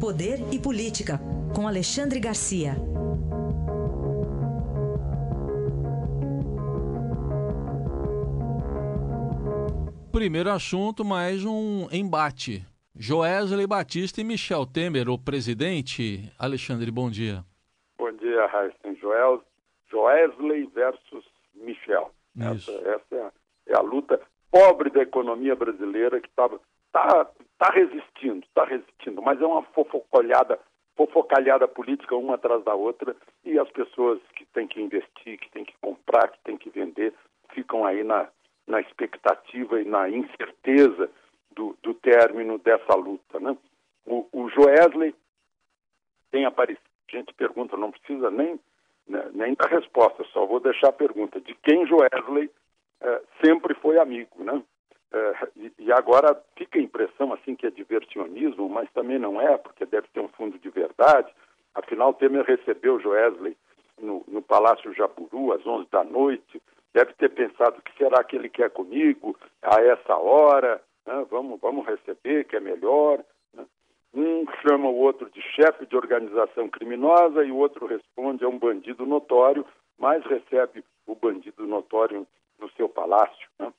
Poder e Política, com Alexandre Garcia. Primeiro assunto, mais um embate. Joesley Batista e Michel Temer, o presidente. Alexandre, bom dia. Bom dia, Raíssa. Joel, Joesley versus Michel. Essa, essa é, a, é, a, luta pobre da economia brasileira que está tá, tá resistindo, está resistindo, mas é uma fofocolhada, fofocalhada política uma atrás da outra e as pessoas que têm que investir, que têm que comprar, que têm que vender, ficam aí na, na expectativa e na incerteza do, do término dessa luta. Né? O, o Joesley tem aparecido, a gente pergunta, não precisa nem, né, nem dar resposta, só vou deixar a pergunta de quem Joesley eh, sempre foi amigo, né? É, e, e, agora fica a impressão assim que é diversionismo, mas também não é, porque deve ter um fundo de verdade. Afinal, Temer recebeu Joesley no, no Palácio Jaburu às 11 da noite. Deve ter pensado que será que ele quer comigo a essa hora? Né? Vamos, vamos receber, que é melhor. Né? Um chama o outro de chefe de organização criminosa e o outro responde a um bandido notório, mas recebe o bandido notório no seu palácio. Né?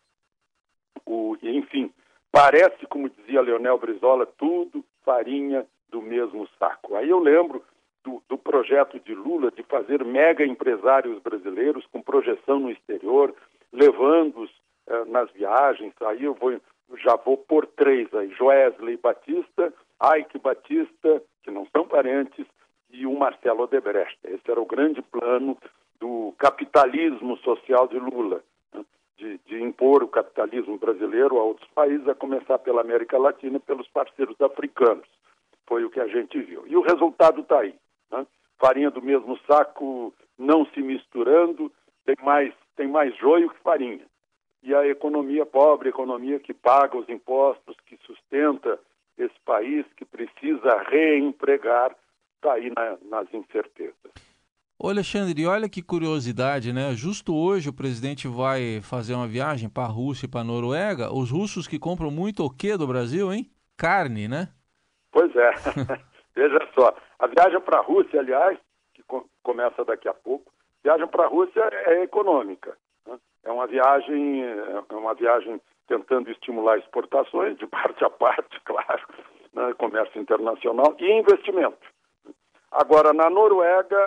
O, enfim, parece, como dizia Leonel Brizola, tudo farinha do mesmo saco. Aí eu lembro do, do projeto de Lula de fazer mega empresários brasileiros com projeção no exterior, levando-os eh, nas viagens. Aí eu vou, já vou por três aí: Joesley Batista, Ike Batista, que não são parentes, e o Marcelo Odebrecht. Esse era o grande plano do capitalismo social de Lula de, impor o capitalismo brasileiro a outros países, a começar pela América Latina e pelos parceiros africanos. Foi o que a gente viu. E o resultado está aí. Né? Farinha do mesmo saco, não se misturando, tem mais, tem mais joio que farinha. E a economia pobre, a economia que paga os impostos, que sustenta esse país, que precisa reempregar, está aí na, nas incertezas. Ô Alexandre, olha que curiosidade, né? Justo hoje o presidente vai fazer uma viagem para a Rússia e para a Noruega. Os russos que compram muito o quê do Brasil, hein? Carne, né? Pois é. Veja só, a viagem para a Rússia, aliás, que começa daqui a pouco, viagem para a Rússia é econômica. Né? É uma viagem, é uma viagem tentando estimular exportações de parte a parte, claro, né? comércio internacional e investimento. Agora, na Noruega,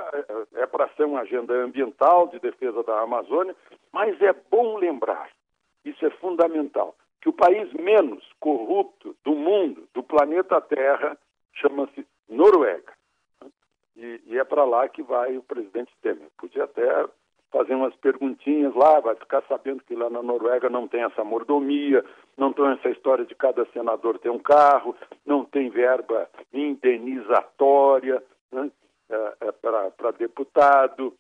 é, é para ser uma agenda ambiental de defesa da Amazônia, mas é bom lembrar, isso é fundamental, que o país menos corrupto do mundo, do planeta Terra, chama-se Noruega. E, e é para lá que vai o presidente Temer. Podia até fazer umas perguntinhas lá, vai ficar sabendo que lá na Noruega não tem essa mordomia, não tem essa história de cada senador ter um carro, não tem verba indenizatória, né, é, é para deputado.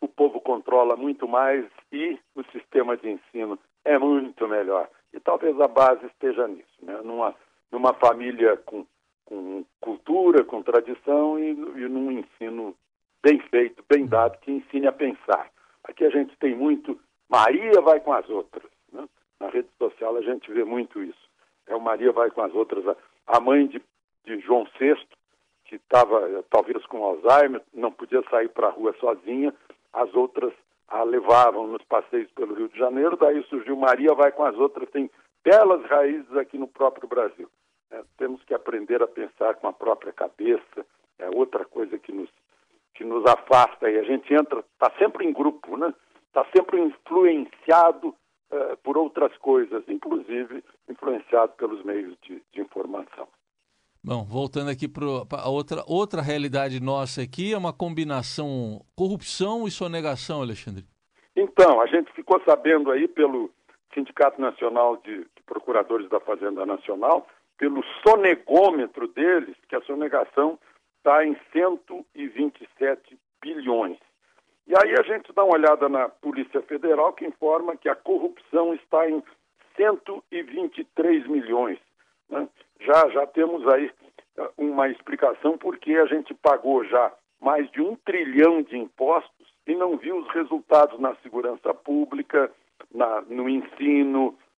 O povo controla muito mais e o sistema de ensino é muito melhor. E talvez a base esteja nisso, né? numa, numa família com, com cultura, com tradição e, e num ensino bem feito, bem dado, que ensine a pensar. Aqui a gente tem muito, Maria vai com as outras. Né? Na rede social a gente vê muito isso. É o Maria vai com as outras. A mãe de, de João VI que estava talvez com Alzheimer, não podia sair para a rua sozinha, as outras a levavam nos passeios pelo Rio de Janeiro, daí surgiu Maria vai com as outras, tem belas raízes aqui no próprio Brasil. É, temos que aprender a pensar com a própria cabeça, é outra coisa que nos, que nos afasta e a gente entra, está sempre em grupo, né? Está sempre influenciado uh, por outras coisas, inclusive influenciado pelos meios de, de informação. Bom, voltando aqui para outra, outra realidade nossa aqui, é uma combinação corrupção e sonegação, Alexandre. Então, a gente ficou sabendo aí pelo Sindicato Nacional de, Procuradores da Fazenda Nacional, pelo sonegômetro deles, que a sonegação está em 127 bilhões. E aí a gente dá uma olhada na Polícia Federal, que informa que a corrupção está em 123 milhões. Né? Já, já temos aí eh, uma explicação porque a gente pagou já mais de um trilhão de impostos e não viu os resultados na segurança pública, na, no ensino,